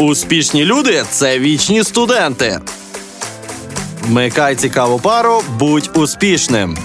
Успішні люди це вічні студенти. Микай цікаву пару, будь успішним.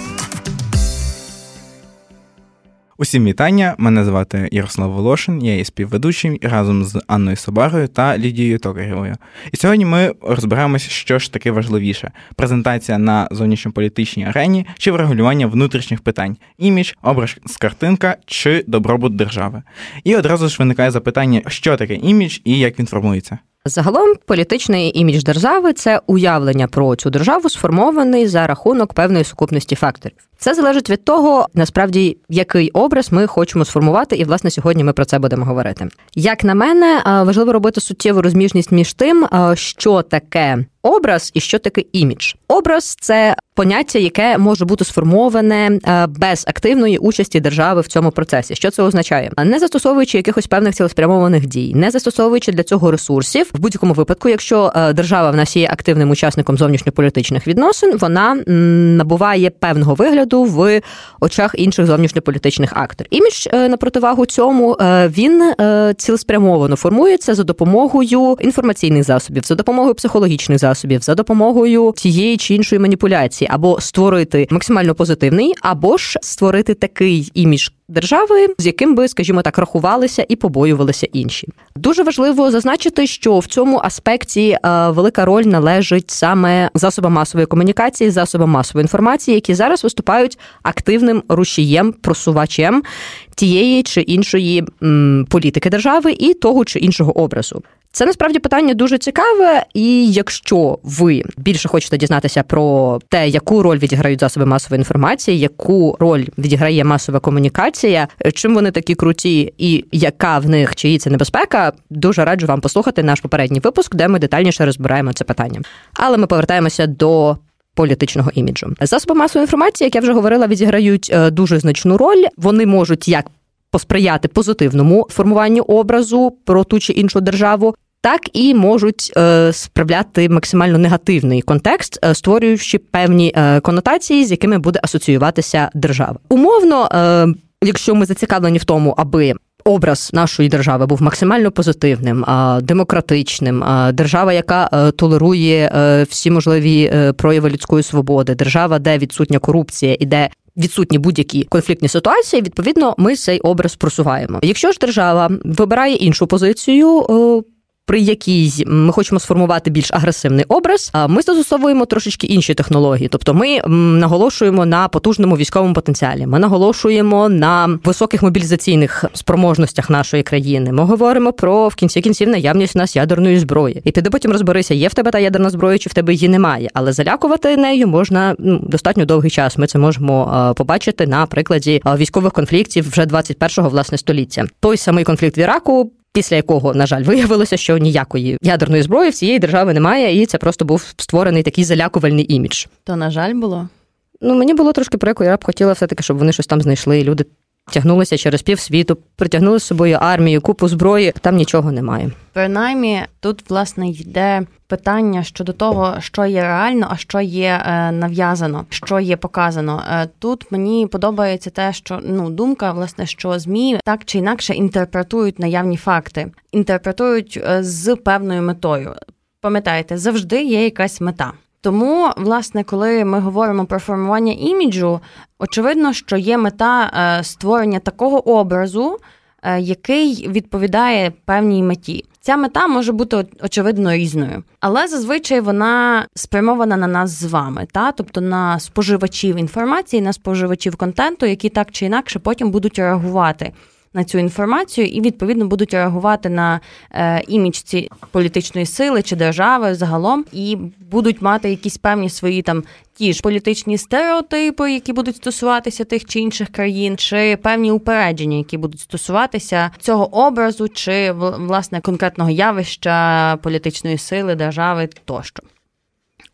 Усім вітання. Мене звати Ярослав Волошин, я є співведучим разом з Анною Собарою та Лідією Токарєвою. І сьогодні ми розберемося, що ж таке важливіше: презентація на зовнішньополітичній арені чи врегулювання внутрішніх питань, імідж, образ картинка чи добробут держави. І одразу ж виникає запитання, що таке імідж і як він формується. Загалом політичний імідж держави це уявлення про цю державу, сформований за рахунок певної сукупності факторів. Це залежить від того, насправді який образ ми хочемо сформувати, і власне сьогодні ми про це будемо говорити. Як на мене, важливо робити суттєву розміжність між тим, що таке образ і що таке імідж. Образ це поняття, яке може бути сформоване без активної участі держави в цьому процесі. Що це означає? Не застосовуючи якихось певних цілеспрямованих дій, не застосовуючи для цього ресурсів, в будь-якому випадку, якщо держава в нас є активним учасником зовнішньополітичних відносин, вона набуває певного вигляду в очах інших зовнішньополітичних акторів. Імідж е, на противагу цьому е, він е, цілеспрямовано формується за допомогою інформаційних засобів, за допомогою психологічних засобів, за допомогою тієї чи іншої маніпуляції, або створити максимально позитивний, або ж створити такий імідж держави, з яким би, скажімо так, рахувалися і побоювалися інші. Дуже важливо зазначити, що в цьому аспекті е, велика роль належить саме засобам масової комунікації, засобам масової інформації, які зараз виступають активним рушієм, просувачем тієї чи іншої політики держави і того чи іншого образу. Це насправді питання дуже цікаве, і якщо ви більше хочете дізнатися про те, яку роль відіграють засоби масової інформації, яку роль відіграє масова комунікація, чим вони такі круті, і яка в них чиї це небезпека, дуже раджу вам послухати наш попередній випуск, де ми детальніше розбираємо це питання. Але ми повертаємося до. Політичного іміджу засоби масової інформації, як я вже говорила, відіграють е, дуже значну роль. Вони можуть як посприяти позитивному формуванню образу про ту чи іншу державу, так і можуть е, справляти максимально негативний контекст, е, створюючи певні е, конотації, з якими буде асоціюватися держава. Умовно, якщо ми зацікавлені в тому, аби Образ нашої держави був максимально позитивним, демократичним, держава, яка толерує всі можливі прояви людської свободи, держава, де відсутня корупція і де відсутні будь-які конфліктні ситуації. Відповідно, ми цей образ просуваємо. Якщо ж держава вибирає іншу позицію при якій ми хочемо сформувати більш агресивний образ, ми застосовуємо трошечки інші технології. Тобто, ми наголошуємо на потужному військовому потенціалі. Ми наголошуємо на високих мобілізаційних спроможностях нашої країни. Ми говоримо про в кінці кінців наявність у нас ядерної зброї. І піди потім розберися, є в тебе та ядерна зброя, чи в тебе її немає. Але залякувати нею можна ну, достатньо довгий час. Ми це можемо побачити на прикладі військових конфліктів вже 21-го власне століття. Той самий конфлікт в Іраку після якого, на жаль, виявилося, що ніякої ядерної зброї в цієї держави немає, і це просто був створений такий залякувальний імідж. То на жаль було. Ну мені було трошки прикро, я б хотіла все таки, щоб вони щось там знайшли. Люди тягнулися через півсвіту, притягнули з собою армію, купу зброї. Там нічого немає. Принаймні, тут власне йде питання щодо того, що є реально, а що є е, нав'язано, що є показано. Е, тут мені подобається те, що ну думка, власне, що змі так чи інакше інтерпретують наявні факти, інтерпретують е, з певною метою. Пам'ятаєте, завжди є якась мета. Тому, власне, коли ми говоримо про формування іміджу, очевидно, що є мета е, створення такого образу, е, який відповідає певній меті. Ця мета може бути очевидно різною, але зазвичай вона спрямована на нас з вами, та? Тобто на споживачів інформації, на споживачів контенту, які так чи інакше потім будуть реагувати на цю інформацію і відповідно будуть реагувати на е, імідж ці політичної сили чи держави загалом, і будуть мати якісь певні свої там ті ж політичні стереотипи, які будуть стосуватися тих чи інших країн, чи певні упередження, які будуть стосуватися цього образу, чи власне конкретного явища політичної сили держави тощо.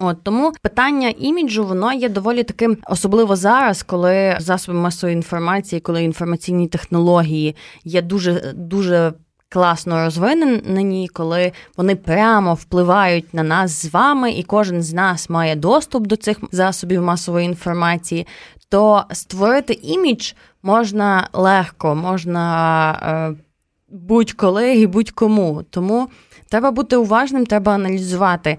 От тому питання іміджу воно є доволі таким, особливо зараз, коли засоби масової інформації, коли інформаційні технології є дуже дуже. Класно розвинені, коли вони прямо впливають на нас з вами, і кожен з нас має доступ до цих засобів масової інформації, то створити імідж можна легко, можна е, будь-коли і будь-кому. Тому треба бути уважним, треба аналізувати.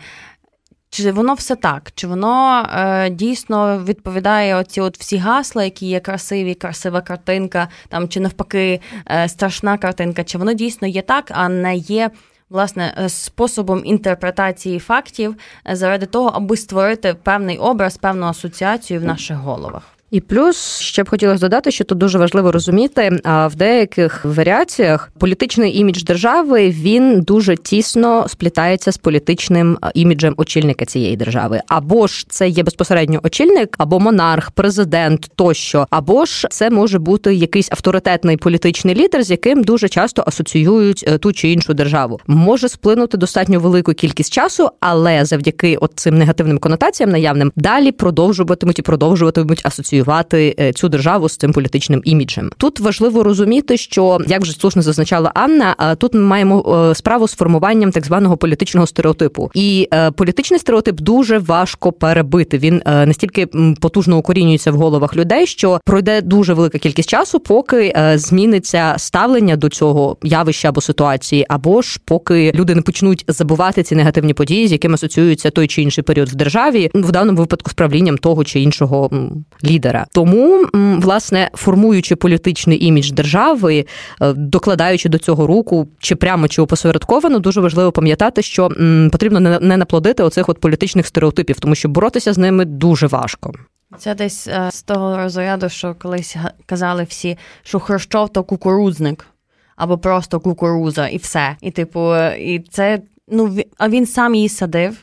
Чи воно все так? Чи воно е, дійсно відповідає оці от всі гасла, які є красиві, красива картинка, там чи навпаки е, страшна картинка? Чи воно дійсно є так, а не є власне е, способом інтерпретації фактів е, заради того, аби створити певний образ, певну асоціацію в наших головах? І плюс ще б хотілося додати, що тут дуже важливо розуміти, а в деяких варіаціях політичний імідж держави він дуже тісно сплітається з політичним іміджем очільника цієї держави. Або ж це є безпосередньо очільник, або монарх, президент тощо, або ж це може бути якийсь авторитетний політичний лідер, з яким дуже часто асоціюють е, ту чи іншу державу. Може сплинути достатньо велику кількість часу, але завдяки от цим негативним конотаціям наявним далі продовжуватимуть і продовжуватимуть асоціювати асоціювати е, цю державу з цим політичним іміджем. Тут важливо розуміти, що як вже слушно зазначала Анна, тут ми маємо е, справу з формуванням так званого політичного стереотипу, і е, політичний стереотип дуже важко перебити. Він настільки потужно укорінюється в головах людей, що пройде дуже велика кількість часу, поки зміниться ставлення до цього явища або ситуації, або ж поки люди не почнуть забувати ці негативні події, з якими асоціюється той чи інший період в державі, в даному випадку з правлінням того чи іншого лідера лідера. Тому власне формуючи політичний імідж держави, е, докладаючи до цього руку, чи прямо чи опосередковано, дуже важливо пам'ятати, що потрібно не наплодити оцих от політичних стереотипів, тому що боротися з ними дуже важко. Це десь е, з того розряду, що колись казали всі, що Хрущов то кукурудзник. Або просто кукуруза, і все. І, типу, і це ну а він сам її садив.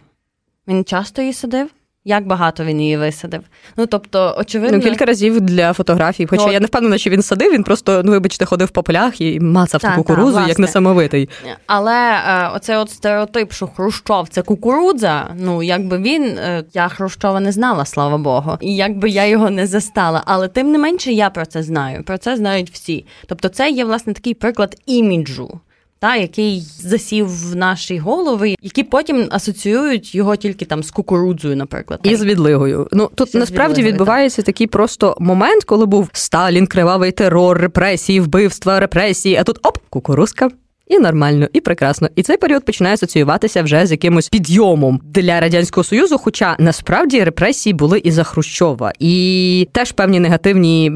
Він часто її садив. Як багато він її висадив? Ну тобто, очевидно, Ну, кілька разів для фотографій. Хоча ну, я не впевнена, що він садив. Він просто, ну вибачте, ходив по полях і мацав та, ту кукурузу, та, як несамовитий. Але е, оцей от стереотип, що Хрущов це кукурудза. Ну якби він е, я Хрущова не знала, слава Богу, і якби я його не застала. Але тим не менше я про це знаю. Про це знають всі. Тобто, це є власне такий приклад іміджу та який засів в наші голови, які потім асоціюють його тільки там з кукурудзою, наприклад, і з відлигою. Ну тут насправді відбувається так. такий просто момент, коли був Сталін, кривавий терор, репресії, вбивства, репресії. А тут оп, кукурузка. І нормально, і прекрасно. І цей період починає асоціюватися вже з якимось підйомом для радянського союзу. Хоча насправді репресії були і за Хрущова, і теж певні негативні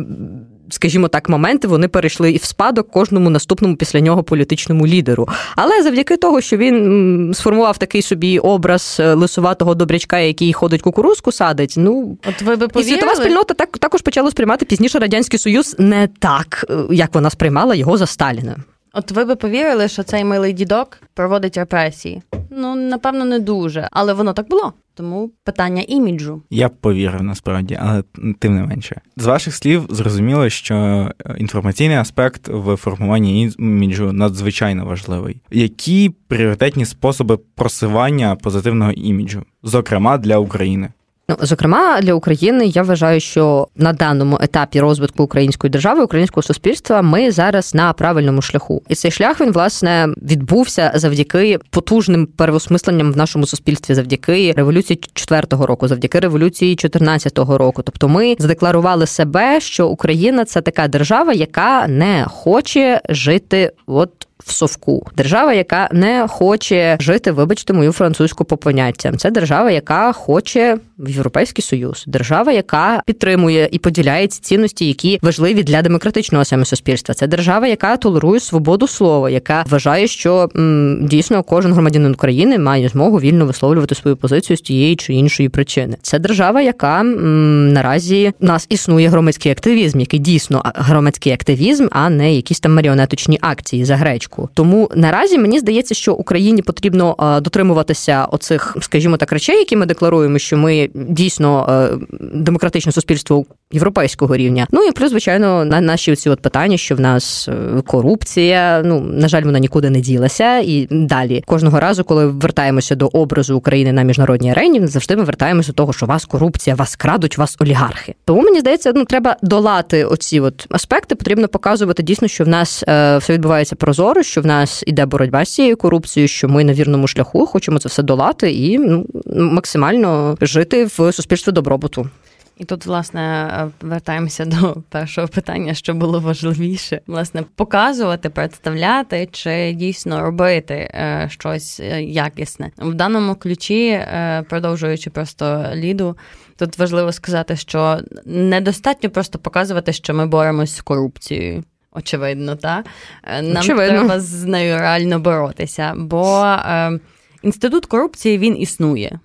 скажімо так, моменти вони перейшли і в спадок кожному наступному після нього політичному лідеру. Але завдяки того, що він сформував такий собі образ е, лисуватого добрячка, який ходить кукурузку, садить. Ну от ви би повірили? І світова спільнота так також почала сприймати пізніше радянський союз не так, е, як вона сприймала його за Сталіна. От ви би повірили, що цей милий дідок проводить репресії? Ну напевно, не дуже, але воно так було. Тому питання іміджу. Я б повірив насправді, але тим не менше. З ваших слів зрозуміло, що е, інформаційний аспект в формуванні іміджу надзвичайно важливий. Які пріоритетні способи просування позитивного іміджу, зокрема для України? Ну, зокрема, для України я вважаю, що на даному етапі розвитку української держави, українського суспільства, ми зараз на правильному шляху, і цей шлях він власне відбувся завдяки потужним переосмисленням в нашому суспільстві, завдяки революції 4-го року, завдяки революції 14-го року. Тобто, ми задекларували себе, що Україна це така держава, яка не хоче жити от в совку. Держава, яка не хоче жити, вибачте, мою французьку по поняттям. Це держава, яка хоче в Європейський Союз, держава, яка підтримує і поділяє ці цінності, які важливі для демократичного саме суспільства. Це держава, яка толерує свободу слова, яка вважає, що м, дійсно кожен громадянин України має змогу вільно висловлювати свою позицію з тієї чи іншої причини. Це держава, яка м, наразі у нас існує громадський активізм, який дійсно громадський активізм, а не якісь там маріонеточні акції за гречку. Тому наразі мені здається, що Україні потрібно дотримуватися оцих, скажімо так, речей, які ми декларуємо, що ми дійсно е, демократичне суспільство європейського рівня. Ну і плюс, звичайно, на наші оці от питання, що в нас е, корупція. Ну на жаль, вона нікуди не ділася. І далі кожного разу, коли вертаємося до образу України на міжнародній арені, завжди ми вертаємося до того, що вас корупція, вас крадуть, вас олігархи. Тому мені здається, ну треба долати оці от аспекти. Потрібно показувати дійсно, що в нас все відбувається прозоро що в нас іде боротьба з цією корупцією, що ми на вірному шляху хочемо це все долати і ну, максимально жити в суспільстві добробуту. І тут, власне, вертаємося до першого питання, що було важливіше, власне, показувати, представляти чи дійсно робити е, щось е, якісне в даному ключі, е, продовжуючи просто ліду. Тут важливо сказати, що недостатньо просто показувати, що ми боремось з корупцією. Очевидно, так? Нам Очевидно. треба з нею реально боротися, бо е, інститут корупції він існує.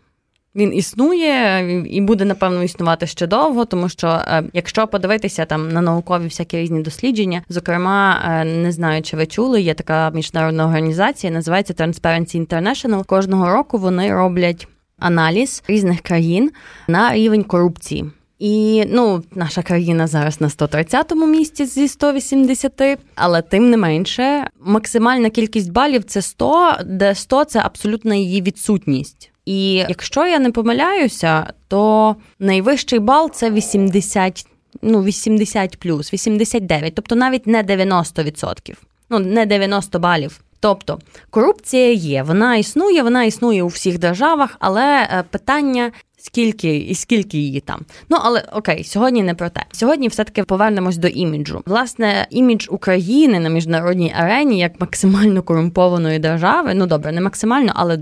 Він існує і буде, напевно, існувати ще довго, тому що е, якщо подивитися там на наукові всякі різні дослідження, зокрема, е, не знаю, чи ви чули, є така міжнародна організація, називається Transparency International. Кожного року вони роблять аналіз різних країн на рівень корупції. І ну, наша країна зараз на 130-му місці зі 180, але тим не менше, максимальна кількість балів це 100, де 100 – це абсолютна її відсутність. І якщо я не помиляюся, то найвищий бал це 80, ну 80 плюс, 89, тобто навіть не 90%, ну не 90 балів. Тобто корупція є, вона існує, вона існує у всіх державах, але е, питання. Скільки і скільки її там. Ну але окей, сьогодні не про те. Сьогодні все-таки повернемось до іміджу. Власне, імідж України на міжнародній арені як максимально корумпованої держави. Ну добре, не максимально, але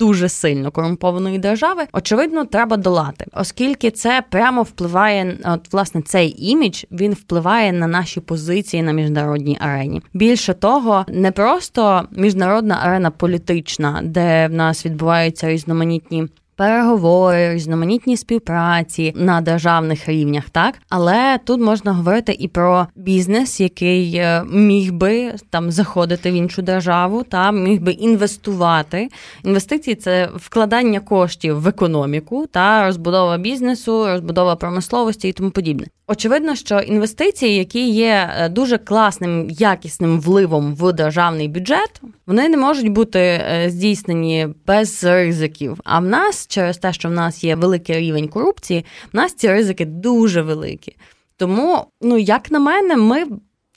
дуже сильно корумпованої держави, очевидно, треба долати, оскільки це прямо впливає от власне цей імідж, він впливає на наші позиції на міжнародній арені. Більше того, не просто міжнародна арена політична, де в нас відбуваються різноманітні переговори, різноманітні співпраці на державних рівнях, так але тут можна говорити і про бізнес, який е, міг би там заходити в іншу державу, та міг би інвестувати. Інвестиції це вкладання коштів в економіку та розбудова бізнесу, розбудова промисловості і тому подібне. Очевидно, що інвестиції, які є е, дуже класним якісним вливом в державний бюджет, вони не можуть бути е, здійснені без ризиків. А в нас, через те, що в нас є великий рівень корупції, в нас ці ризики дуже великі. Тому, ну як на мене, ми.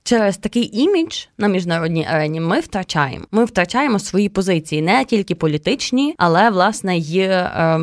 Через такий імідж на міжнародній арені ми втрачаємо. Ми втрачаємо свої позиції, не тільки політичні, але власне й е,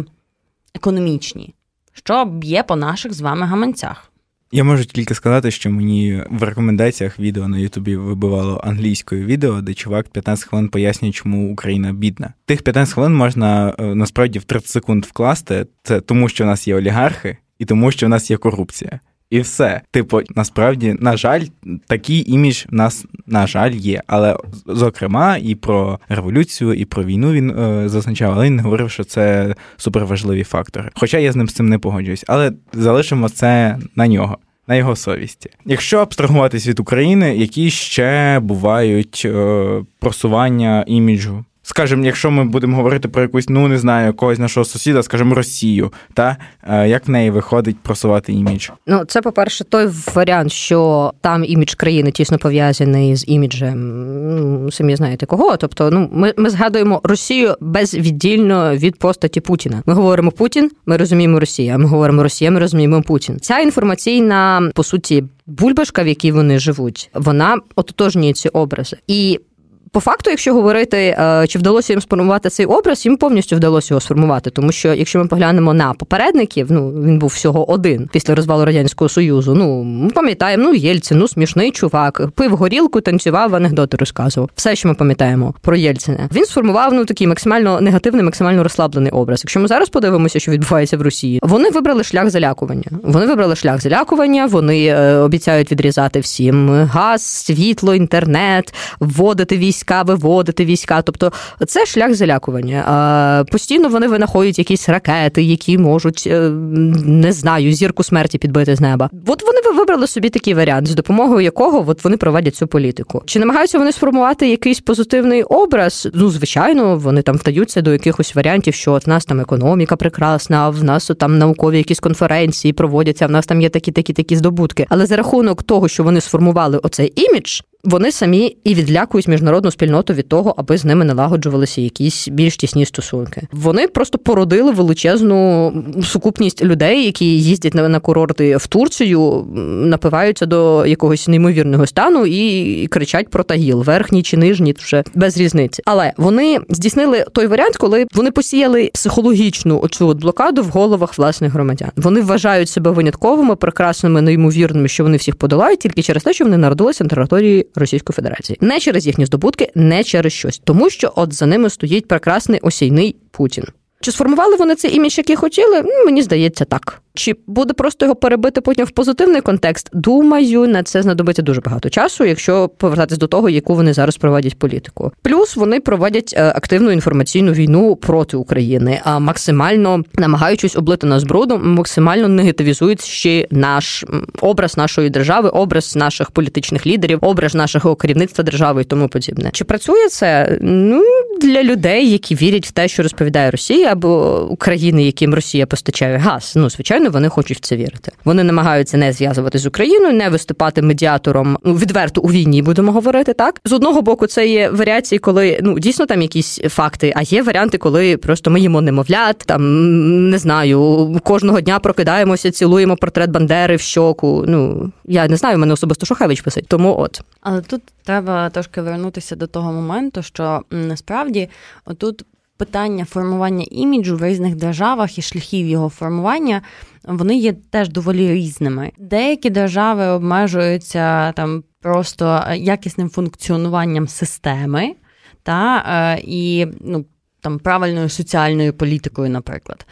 економічні, що б'є по наших з вами гаманцях. Я можу тільки сказати, що мені в рекомендаціях відео на Ютубі вибивало англійською відео, де чувак 15 хвилин пояснює, чому Україна бідна. Тих 15 хвилин можна е, насправді в 30 секунд вкласти. Це тому, що в нас є олігархи, і тому, що в нас є корупція. І все. Типу, насправді, на жаль, такий імідж в нас, на жаль, є. Але, зокрема, і про революцію, і про війну він е, зазначав, але він не говорив, що це суперважливі фактори. Хоча я з ним з цим не погоджуюсь. Але залишимо це на нього. На його совісті, якщо абстрагуватись від України, які ще бувають е, просування іміджу скажімо, якщо ми будемо говорити про якусь, ну не знаю, якогось нашого сусіда, скажімо, Росію, та е, як в неї виходить просувати імідж? Ну, це, по-перше, той варіант, що там імідж країни тісно пов'язаний з іміджем, ну, самі знаєте кого. Тобто, ну ми, ми згадуємо Росію безвіддільно від постаті Путіна. Ми говоримо Путін, ми розуміємо Росія. Ми говоримо Росія, ми розуміємо Путін. Ця інформаційна по суті. Бульбашка, в якій вони живуть, вона ототожнює ці образи, і по факту, якщо говорити, е, чи вдалося їм сформувати цей образ, їм повністю вдалося його сформувати. Тому що, якщо ми поглянемо на попередників, ну він був всього один після розвалу радянського союзу. Ну ми пам'ятаємо, ну Єльцин, ну смішний чувак, пив горілку, танцював, анекдоти розказував. Все, що ми пам'ятаємо про Єльцина. Він сформував ну такий максимально негативний, максимально розслаблений образ. Якщо ми зараз подивимося, що відбувається в Росії, вони вибрали шлях залякування. Вони вибрали шлях залякування. Вони е, обіцяють відрізати всім газ, світло, інтернет, вводити військ війська, виводити війська. Тобто це шлях залякування. Постійно вони винаходять якісь ракети, які можуть е, не знаю, зірку смерті підбити з неба. От вони вибрали собі такий варіант, з допомогою якого от вони проводять цю політику. Чи намагаються вони сформувати якийсь позитивний образ? Ну, звичайно, вони там вдаються до якихось варіантів, що от в нас там економіка прекрасна, в нас там наукові якісь конференції проводяться. В нас там є такі, такі, такі здобутки. Але за рахунок того, що вони сформували оцей імідж, вони самі і відлякують міжнародну спільноту від того, аби з ними налагоджувалися якісь більш тісні стосунки. Вони просто породили величезну сукупність людей, які їздять на курорти в Турцію, напиваються до якогось неймовірного стану і кричать про тагіл, верхній чи нижній, вже без різниці. Але вони здійснили той варіант, коли вони посіяли психологічну оцю от блокаду в головах власних громадян. Вони вважають себе винятковими, прекрасними, неймовірними, що вони всіх подолають тільки через те, що вони народилися на території Російської Федерації, не через їхні здобутки, не через щось, тому що от за ними стоїть прекрасний осійний Путін. Чи сформували вони цей імідж, який хотіли? Мені здається, так. Чи буде просто його перебити потім в позитивний контекст? Думаю, на це знадобиться дуже багато часу, якщо повертатись до того, яку вони зараз проводять політику. Плюс вони проводять е, активну інформаційну війну проти України, а максимально намагаючись облити нас брудом, максимально негативізують ще наш образ нашої держави, образ наших політичних лідерів, образ нашого керівництва держави і тому подібне. Чи працює це? Ну для людей, які вірять в те, що розповідає Росія, або України, яким Росія постачає газ. Ну звичайно вони хочуть в це вірити. Вони намагаються не зв'язувати з Україною, не виступати медіатором ну, відверто у війні, будемо говорити так. З одного боку, це є варіації, коли ну дійсно там якісь факти, а є варіанти, коли просто ми їмо немовлят, там не знаю, кожного дня прокидаємося, цілуємо портрет Бандери в щоку. Ну я не знаю, мене особисто Шухевич писать. Тому от. Але тут треба трошки вернутися до того моменту, що насправді отут питання формування іміджу в різних державах і шляхів його формування вони є теж доволі різними. Деякі держави обмежуються там просто якісним функціонуванням системи та е, і ну там правильною соціальною політикою, наприклад.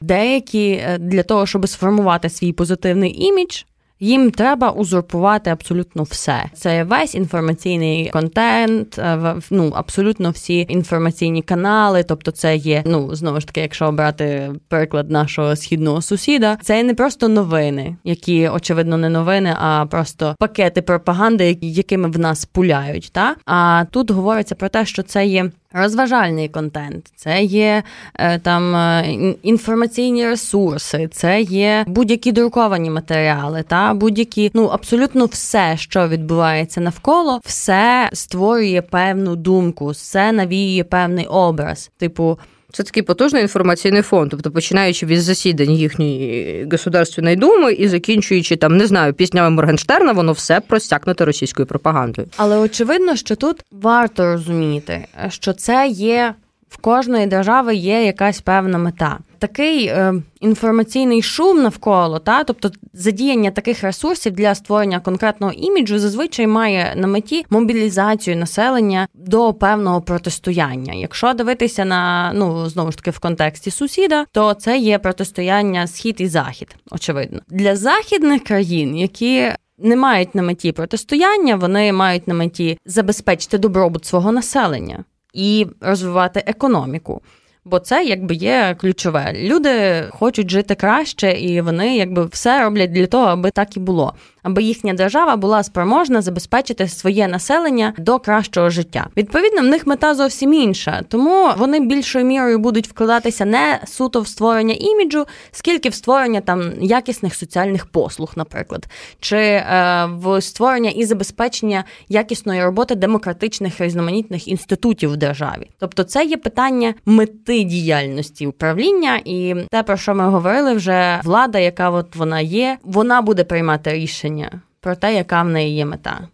Деякі е, для того, щоб сформувати свій позитивний імідж, їм треба узурпувати абсолютно все. Це весь інформаційний контент, е, ну абсолютно всі інформаційні канали. Тобто, це є ну знову ж таки, якщо обрати приклад нашого східного сусіда, це не просто новини, які очевидно не новини, а просто пакети пропаганди, якими в нас пуляють. Та а тут говориться про те, що це є розважальний контент, це є е, там е, інформаційні ресурси, це є будь-які друковані матеріали, та будь-які, ну абсолютно все, що відбувається навколо, все створює певну думку, все навіює певний образ, типу. Це такий потужний інформаційний фонд, тобто починаючи від засідань їхньої Государственної думи і закінчуючи там, не знаю, піснями Моргенштерна, воно все просякнуто російською пропагандою. Але очевидно, що тут варто розуміти, що це є в кожної держави є якась певна мета. Такий е, інформаційний шум навколо, та тобто задіяння таких ресурсів для створення конкретного іміджу зазвичай має на меті мобілізацію населення до певного протистояння. Якщо дивитися на ну знову ж таки в контексті сусіда, то це є протистояння схід і захід. Очевидно, для західних країн, які не мають на меті протистояння, вони мають на меті забезпечити добробут свого населення і розвивати економіку. Бо це якби є ключове. Люди хочуть жити краще, і вони якби все роблять для того, аби так і було аби їхня держава була спроможна забезпечити своє населення до кращого життя. Відповідно, в них мета зовсім інша, тому вони більшою мірою будуть вкладатися не суто в створення іміджу, скільки в створення там якісних соціальних послуг, наприклад, чи е, в створення і забезпечення якісної роботи демократичних різноманітних інститутів в державі. Тобто, це є питання мети діяльності управління, і те, про що ми говорили, вже влада, яка от вона є, вона буде приймати рішення рішення про те, яка в неї є мета.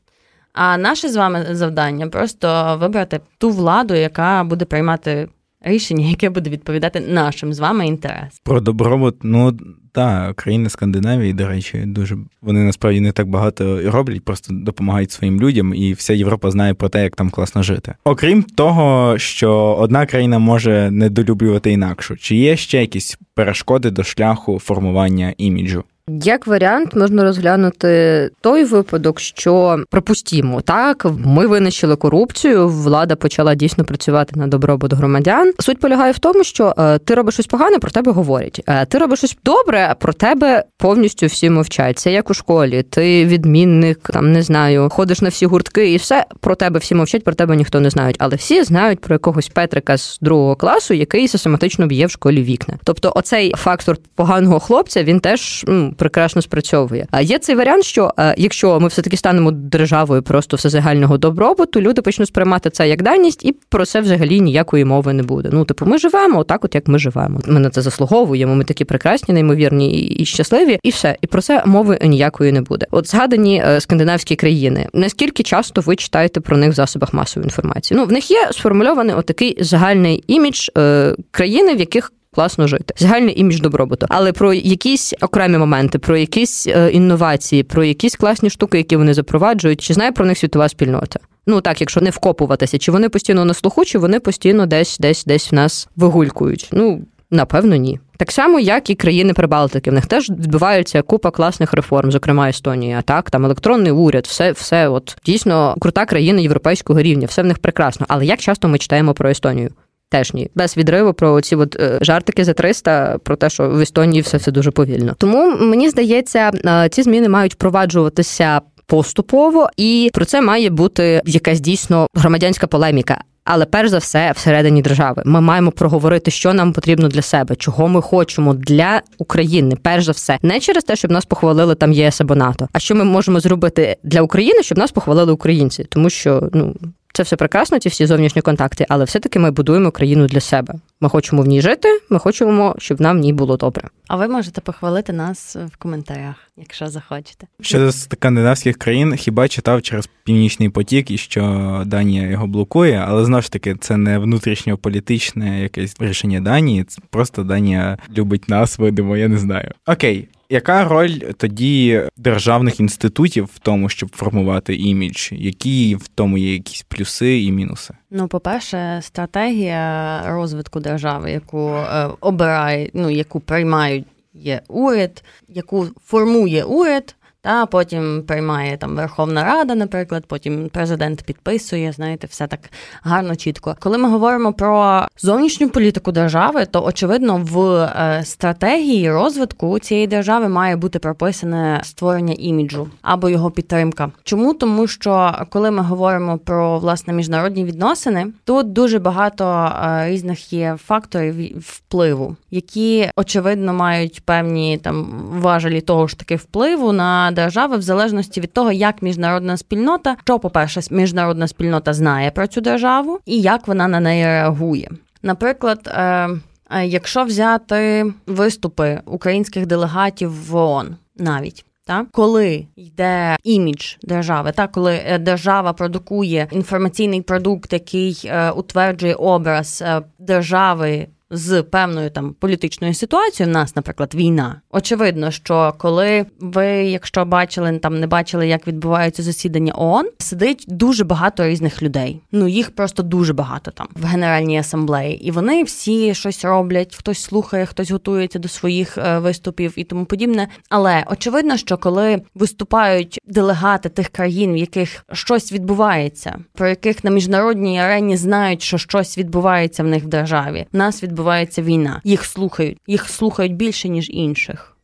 А наше з вами завдання просто вибрати ту владу, яка буде приймати рішення, яке буде відповідати нашим з вами інтересам. Про добробут, ну так, країни Скандинавії, до речі, дуже вони насправді не так багато роблять, просто допомагають своїм людям, і вся Європа знає про те, як там класно жити. Окрім того, що одна країна може недолюблювати інакшу, чи є ще якісь перешкоди до шляху формування іміджу? Як варіант можна розглянути той випадок, що припустімо, так ми винищили корупцію, влада почала дійсно працювати на добробут громадян. Суть полягає в тому, що е, ти робиш щось погане, про тебе говорять. Е, ти робиш щось добре, про тебе повністю всі мовчать. Це як у школі. Ти відмінник, там не знаю, ходиш на всі гуртки, і все про тебе всі мовчать, про тебе ніхто не знають. Але всі знають про якогось Петрика з другого класу, який систематично б'є в школі вікна. Тобто, оцей фактор поганого хлопця він теж. Прекрасно спрацьовує. А є цей варіант, що е, якщо ми все таки станемо державою просто всезагального добробуту, люди почнуть сприймати це як даність, і про це взагалі ніякої мови не буде. Ну, типу, ми живемо отак, от як ми живемо. Ми на це заслуговуємо. Ми такі прекрасні, неймовірні і щасливі, і все. І про це мови ніякої не буде. От згадані е, скандинавські країни. Наскільки часто ви читаєте про них в засобах масової інформації? Ну в них є сформульований отакий загальний імідж е, країни, в яких класно жити, загальний імідж добробуту, але про якісь окремі моменти, про якісь е, інновації, про якісь класні штуки, які вони запроваджують, чи знає про них світова спільнота? Ну так, якщо не вкопуватися, чи вони постійно на слуху, чи вони постійно десь, десь, десь в нас вигулькують? Ну напевно, ні. Так само, як і країни Прибалтики, в них теж відбувається купа класних реформ, зокрема Естонія. Так, там електронний уряд, все, все, от дійсно крута країна європейського рівня, все в них прекрасно. Але як часто ми читаємо про Естонію? Теж ні, без відриву про ці от е, жартики за 300, про те, що в Естонії все все дуже повільно. Тому мені здається, е, ці зміни мають впроваджуватися поступово, і про це має бути якась дійсно громадянська полеміка. Але перш за все, всередині держави ми маємо проговорити, що нам потрібно для себе, чого ми хочемо для України. Перш за все, не через те, щоб нас похвалили там ЄС або НАТО, а що ми можемо зробити для України, щоб нас похвалили українці, тому що ну це все прекрасно, ці всі зовнішні контакти, але все-таки ми будуємо країну для себе. Ми хочемо в ній жити, ми хочемо, щоб нам в ній було добре. А ви можете похвалити нас в коментарях, якщо захочете. Щодо скандинавських країн, хіба читав через північний потік і що Данія його блокує, але знову ж таки, це не внутрішньополітичне якесь рішення Данії. Це просто Данія любить нас, видимо, я не знаю. Окей. Яка роль тоді державних інститутів в тому, щоб формувати імідж? Які в тому є якісь плюси і мінуси? Ну, по-перше, стратегія розвитку держави, яку е, обирає, ну яку приймають є уряд, яку формує уряд, та потім приймає там Верховна Рада, наприклад, потім президент підписує. Знаєте, все так гарно, чітко. Коли ми говоримо про зовнішню політику держави, то очевидно в е, стратегії розвитку цієї держави має бути прописане створення іміджу або його підтримка. Чому тому, що коли ми говоримо про власне міжнародні відносини, тут дуже багато е, різних є факторів впливу, які очевидно мають певні там важелі того ж таки впливу на держави в залежності від того, як міжнародна спільнота, що, по-перше, міжнародна спільнота знає про цю державу і як вона на неї реагує. Наприклад, е, е, якщо взяти виступи українських делегатів в ООН навіть. Так, коли йде імідж держави, так коли е, держава продукує інформаційний продукт, який утверджує образ держави з певною там політичною ситуацією, в нас, наприклад, війна. Очевидно, що коли ви, якщо бачили там, не бачили, як відбуваються засідання ООН, сидить дуже багато різних людей. Ну їх просто дуже багато там в генеральній асамблеї, і вони всі щось роблять, хтось слухає, хтось готується до своїх е, виступів і тому подібне. Але очевидно, що коли виступають делегати тих країн, в яких щось відбувається, про яких на міжнародній арені знають, що щось відбувається в них в державі, нас відбувається відбувається війна. Їх слухають, їх слухають більше ніж інших.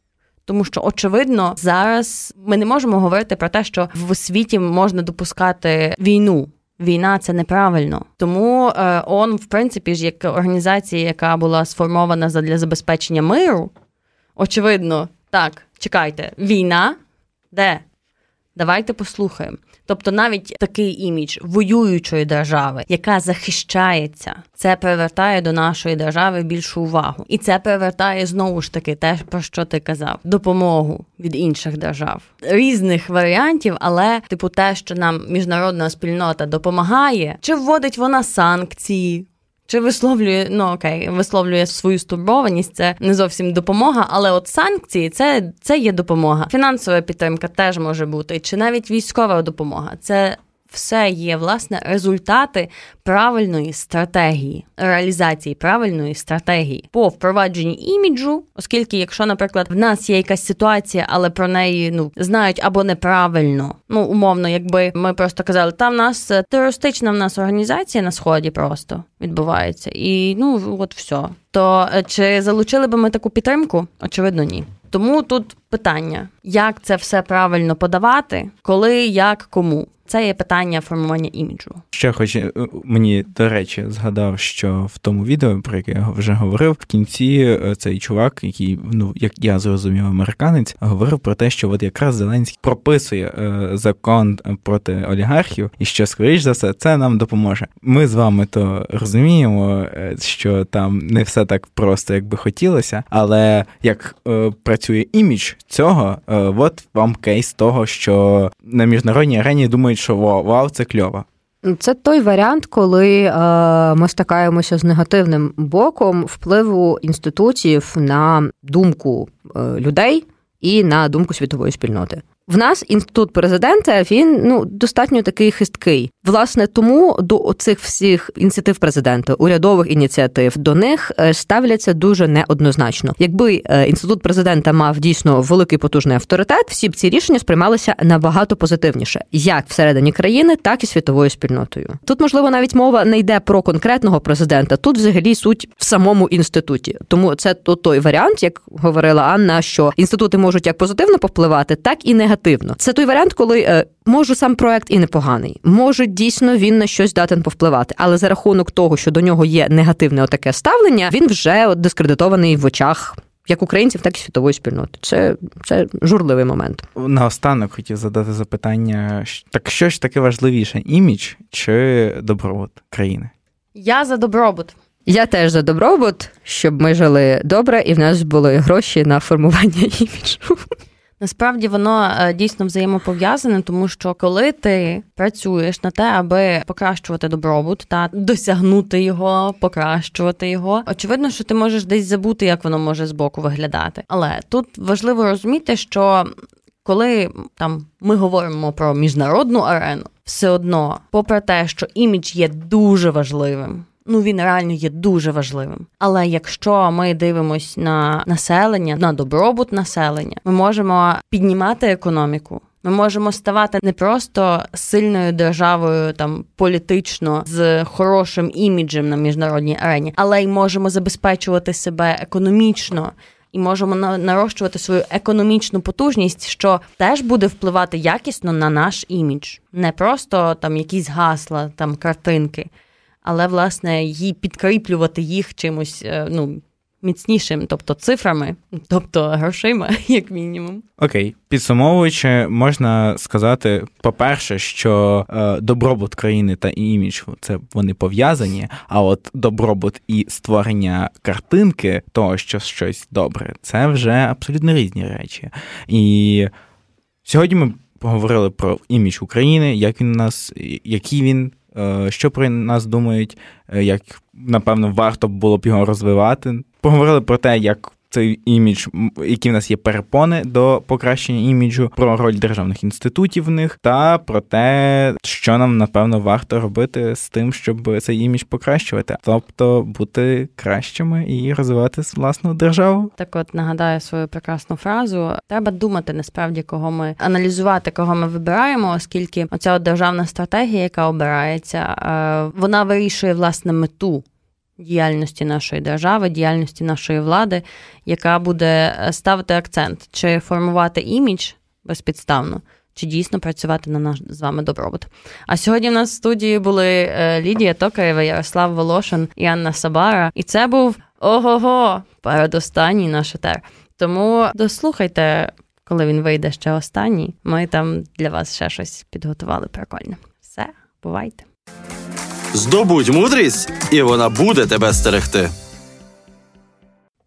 Тому що, очевидно, зараз ми не можемо говорити про те, що в світі можна допускати війну. Війна це неправильно. Тому е, ООН, в принципі, ж як організація, яка була сформована для забезпечення миру. Очевидно, так, чекайте, війна де? Давайте послухаємо. Тобто навіть такий імідж воюючої держави, яка захищається, це привертає до нашої держави більшу увагу, і це привертає знову ж таки те, про що ти казав, допомогу від інших держав, різних варіантів, але типу, те, що нам міжнародна спільнота допомагає, чи вводить вона санкції. Чи висловлює ну окей, висловлює свою стурбованість, це не зовсім допомога, але от санкції це це є допомога. Фінансова підтримка теж може бути, чи навіть військова допомога. Це все є власне результати правильної стратегії, реалізації правильної стратегії по впровадженні іміджу, оскільки, якщо, наприклад, в нас є якась ситуація, але про неї ну знають або неправильно, ну умовно, якби ми просто казали, та в нас терористична в нас організація на сході просто відбувається, і ну от все. То е, чи залучили би ми таку підтримку? Очевидно, ні. Тому тут питання, як це все правильно подавати, коли, як, кому. Це є питання формування іміджу. Ще хоч е, мені до речі згадав, що в тому відео, про яке я вже говорив, в кінці е, цей чувак, який ну як я зрозумів, американець, говорив про те, що от якраз Зеленський прописує е, закон проти олігархів, і що скоріш за все це нам допоможе. Ми з вами то розуміємо, що там не все так просто, як би хотілося, але як працює імідж цього, от вам кейс того, що на міжнародній арені думають, що вау, вау, це кльово. Це той варіант, коли е, ми стикаємося з негативним боком впливу інститутів на думку е, людей і на думку світової спільноти. В нас інститут президента він ну достатньо такий хисткий. Власне, тому до цих всіх ініціатив президента, урядових ініціатив, до них е, ставляться дуже неоднозначно. Якби е, інститут президента мав дійсно великий потужний авторитет, всі б ці рішення сприймалися набагато позитивніше, як всередині країни, так і світовою спільнотою. Тут можливо навіть мова не йде про конкретного президента. Тут взагалі суть в самому інституті. Тому це той варіант, як говорила Анна, що інститути можуть як позитивно повпливати, так і негативно негативно. Це той варіант, коли е, може сам проект і непоганий, може дійсно він на щось здатен повпливати, але за рахунок того, що до нього є негативне отаке ставлення, він вже от дискредитований в очах. Як українців, так і світової спільноти. Це це журливий момент. Наостанок хотів задати запитання: так що ж таке важливіше: імідж чи добробут країни? Я за добробут. Я теж за добробут, щоб ми жили добре, і в нас були гроші на формування іміджу. Насправді воно е, дійсно взаємопов'язане, тому що коли ти працюєш на те, аби покращувати добробут та досягнути його, покращувати його, очевидно, що ти можеш десь забути, як воно може збоку виглядати. Але тут важливо розуміти, що коли там ми говоримо про міжнародну арену, все одно, попри те, що імідж є дуже важливим ну він реально є дуже важливим. Але якщо ми дивимось на населення, на добробут населення, ми можемо піднімати економіку. Ми можемо ставати не просто сильною державою, там політично з хорошим іміджем на міжнародній арені, але й можемо забезпечувати себе економічно. І можемо нарощувати свою економічну потужність, що теж буде впливати якісно на наш імідж, не просто там якісь гасла, там картинки, але власне її підкріплювати їх чимось е, ну, міцнішим, тобто цифрами, тобто грошима, як мінімум. Окей, підсумовуючи, можна сказати, по-перше, що е, добробут країни та імідж це вони пов'язані. А от добробут і створення картинки, того, що щось добре, це вже абсолютно різні речі. І сьогодні ми поговорили про імідж України, як він у нас, який він. Е, що про нас думають, е, як напевно варто було б його розвивати. Поговорили про те, як цей імідж, які в нас є перепони до покращення іміджу, про роль державних інститутів в них, та про те, що нам напевно варто робити з тим, щоб цей імідж покращувати, тобто бути кращими і розвивати власну державу. Так, от нагадаю свою прекрасну фразу: треба думати насправді, кого ми аналізувати, кого ми вибираємо, оскільки оця державна стратегія, яка обирається, е, вона вирішує власне мету діяльності нашої держави, діяльності нашої влади, яка буде е, ставити акцент, чи формувати імідж безпідставно, чи дійсно працювати на наш з вами добробут. А сьогодні в нас в студії були е, Лідія Токаєва, Ярослав Волошин і Анна Сабара. І це був ого-го, передостанній наш етер. Тому дослухайте, коли він вийде ще останній. Ми там для вас ще щось підготували прикольне. Все, бувайте. Здобудь мудрість, і вона буде тебе стерегти.